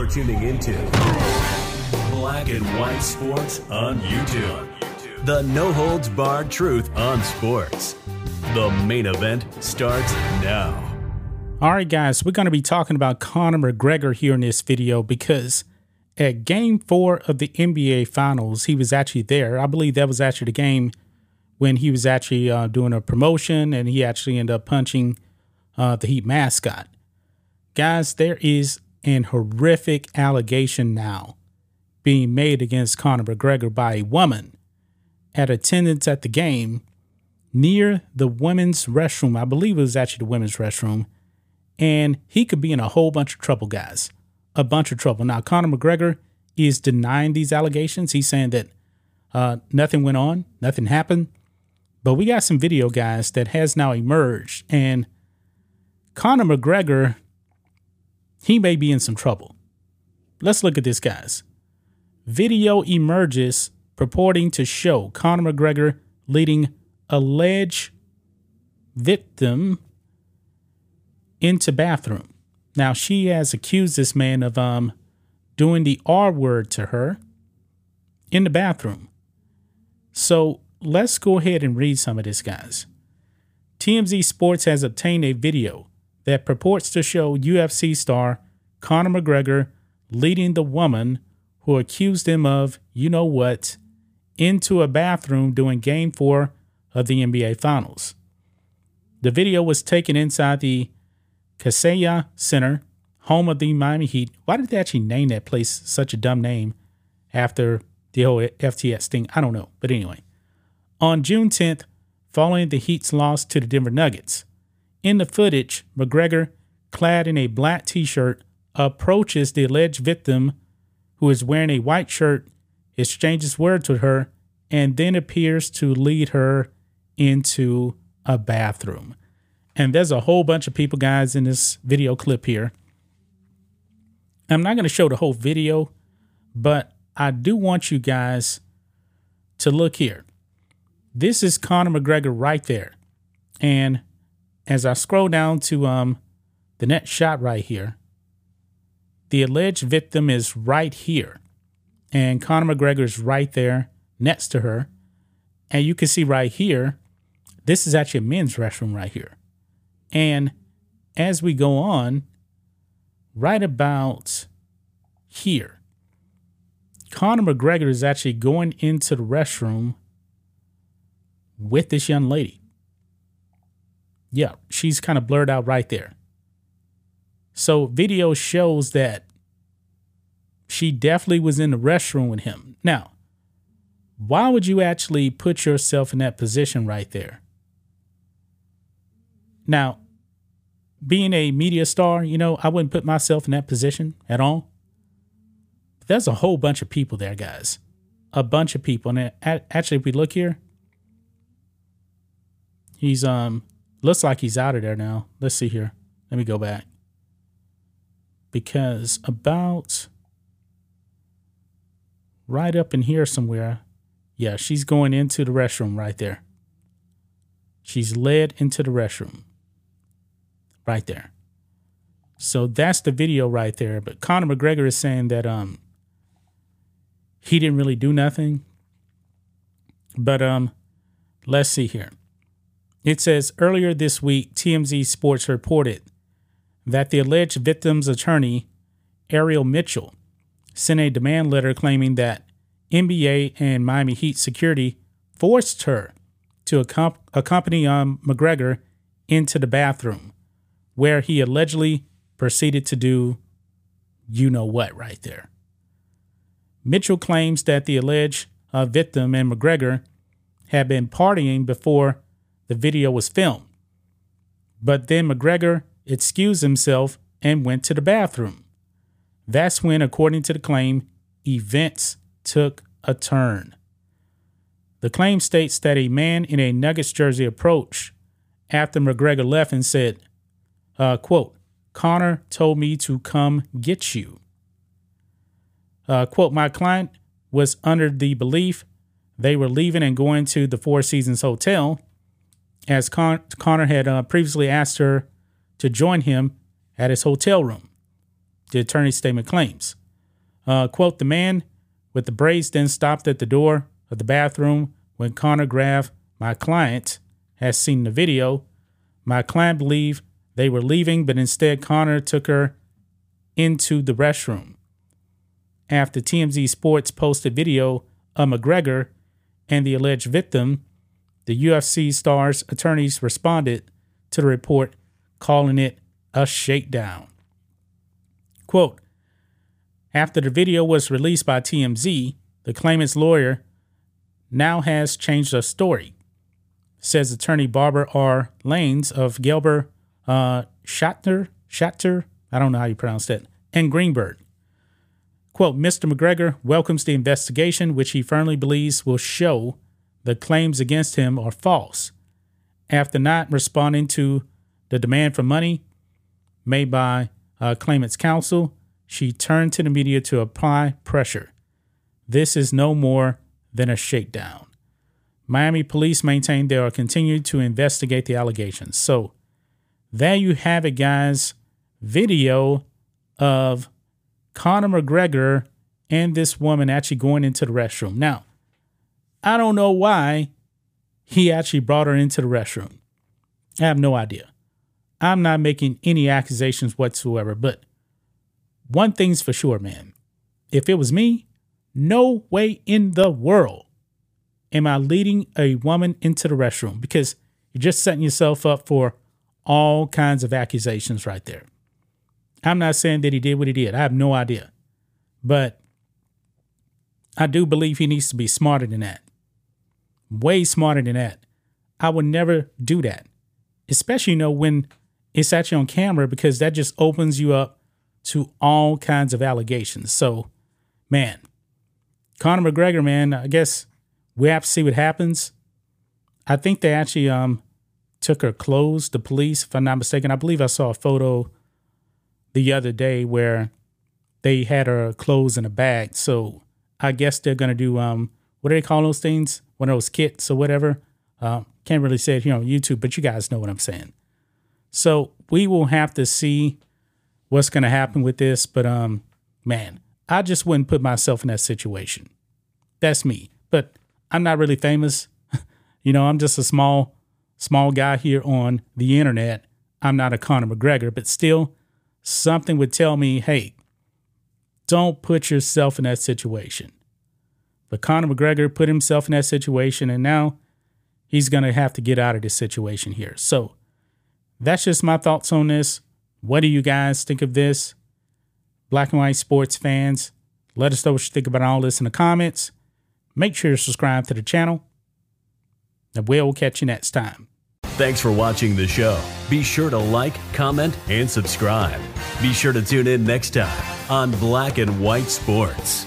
You're tuning into Black and White Sports on YouTube. The no holds barred truth on sports. The main event starts now. All right, guys, we're going to be talking about Conor McGregor here in this video because at game four of the NBA Finals, he was actually there. I believe that was actually the game when he was actually uh, doing a promotion and he actually ended up punching uh, the Heat mascot. Guys, there is an horrific allegation now being made against Conor McGregor by a woman at attendance at the game near the women's restroom. I believe it was actually the women's restroom. And he could be in a whole bunch of trouble, guys. A bunch of trouble. Now, Conor McGregor is denying these allegations. He's saying that uh, nothing went on, nothing happened. But we got some video, guys, that has now emerged. And Conor McGregor, he may be in some trouble. Let's look at this, guys. Video emerges purporting to show Conor McGregor leading alleged victim into bathroom. Now she has accused this man of um doing the R word to her in the bathroom. So let's go ahead and read some of this, guys. TMZ Sports has obtained a video that purports to show UFC star Conor McGregor leading the woman who accused him of, you know what, into a bathroom during game four of the NBA Finals. The video was taken inside the Kaseya Center, home of the Miami Heat. Why did they actually name that place such a dumb name after the whole FTX thing? I don't know. But anyway, on June 10th, following the Heat's loss to the Denver Nuggets. In the footage, McGregor, clad in a black t shirt, approaches the alleged victim, who is wearing a white shirt, exchanges words with her, and then appears to lead her into a bathroom. And there's a whole bunch of people, guys, in this video clip here. I'm not going to show the whole video, but I do want you guys to look here. This is Conor McGregor right there. And as I scroll down to um the next shot right here, the alleged victim is right here. And Conor McGregor is right there next to her. And you can see right here, this is actually a men's restroom right here. And as we go on, right about here, Conor McGregor is actually going into the restroom with this young lady. Yeah, she's kind of blurred out right there. So, video shows that she definitely was in the restroom with him. Now, why would you actually put yourself in that position right there? Now, being a media star, you know, I wouldn't put myself in that position at all. There's a whole bunch of people there, guys. A bunch of people. And actually, if we look here, He's um looks like he's out of there now. Let's see here. Let me go back. Because about right up in here somewhere, yeah, she's going into the restroom right there. She's led into the restroom. Right there. So that's the video right there. But Conor McGregor is saying that um he didn't really do nothing. But um let's see here. It says earlier this week, TMZ Sports reported that the alleged victim's attorney, Ariel Mitchell, sent a demand letter claiming that NBA and Miami Heat security forced her to accompany um, McGregor into the bathroom, where he allegedly proceeded to do you know what right there. Mitchell claims that the alleged uh, victim and McGregor had been partying before the video was filmed. But then McGregor excused himself and went to the bathroom. That's when, according to the claim, events took a turn. The claim states that a man in a Nuggets jersey approached after McGregor left and said, uh, quote, Conor told me to come get you. Uh, quote, my client was under the belief they were leaving and going to the Four Seasons Hotel as Con- Conor had uh, previously asked her to join him at his hotel room. the attorney's statement claims. Uh, quote, the man with the braids then stopped at the door of the bathroom when Conor grabbed my client has seen the video. My client believed they were leaving, but instead Conor took her into the restroom. After TMZ Sports posted video of McGregor and the alleged victim, the UFC star's attorneys responded to the report, calling it a shakedown. Quote After the video was released by TMZ, the claimant's lawyer now has changed the story, says attorney Barbara R. Lanes of Gelber uh, Schachter, I don't know how you pronounce that, and Greenberg. Quote, Mr. McGregor welcomes the investigation, which he firmly believes will show the claims against him are false. After not responding to the demand for money made by uh, claimant's counsel, she turned to the media to apply pressure. This is no more than a shakedown. Miami police maintain they are continuing to investigate the allegations. So, there you have it, guys. Video of Conor McGregor and this woman actually going into the restroom. Now, I don't know why he actually brought her into the restroom. I have no idea. I'm not making any accusations whatsoever, but one thing's for sure, man. If it was me, no way in the world am I leading a woman into the restroom because you're just setting yourself up for all kinds of accusations right there. I'm not saying that he did what he did. I have no idea. But I do believe he needs to be smarter than that. Way smarter than that. I would never do that. Especially, you know, when it's actually on camera because that just opens you up to all kinds of allegations. So, man, Conor McGregor, man, I guess we have to see what happens. I think they actually um took her clothes, the police, if I'm not mistaken. I believe I saw a photo the other day where they had her clothes in a bag. So I guess they're gonna do um what do they call those things? One of those kits or whatever. Uh, can't really say it here on YouTube, but you guys know what I'm saying. So we will have to see what's gonna happen with this. But um, man, I just wouldn't put myself in that situation. That's me. But I'm not really famous. you know, I'm just a small, small guy here on the internet. I'm not a Conor McGregor, but still, something would tell me, hey, don't put yourself in that situation. But Conor McGregor put himself in that situation, and now he's going to have to get out of this situation here. So that's just my thoughts on this. What do you guys think of this? Black and white sports fans, let us know what you think about all this in the comments. Make sure to subscribe to the channel, and we'll catch you next time. Thanks for watching the show. Be sure to like, comment, and subscribe. Be sure to tune in next time on Black and White Sports.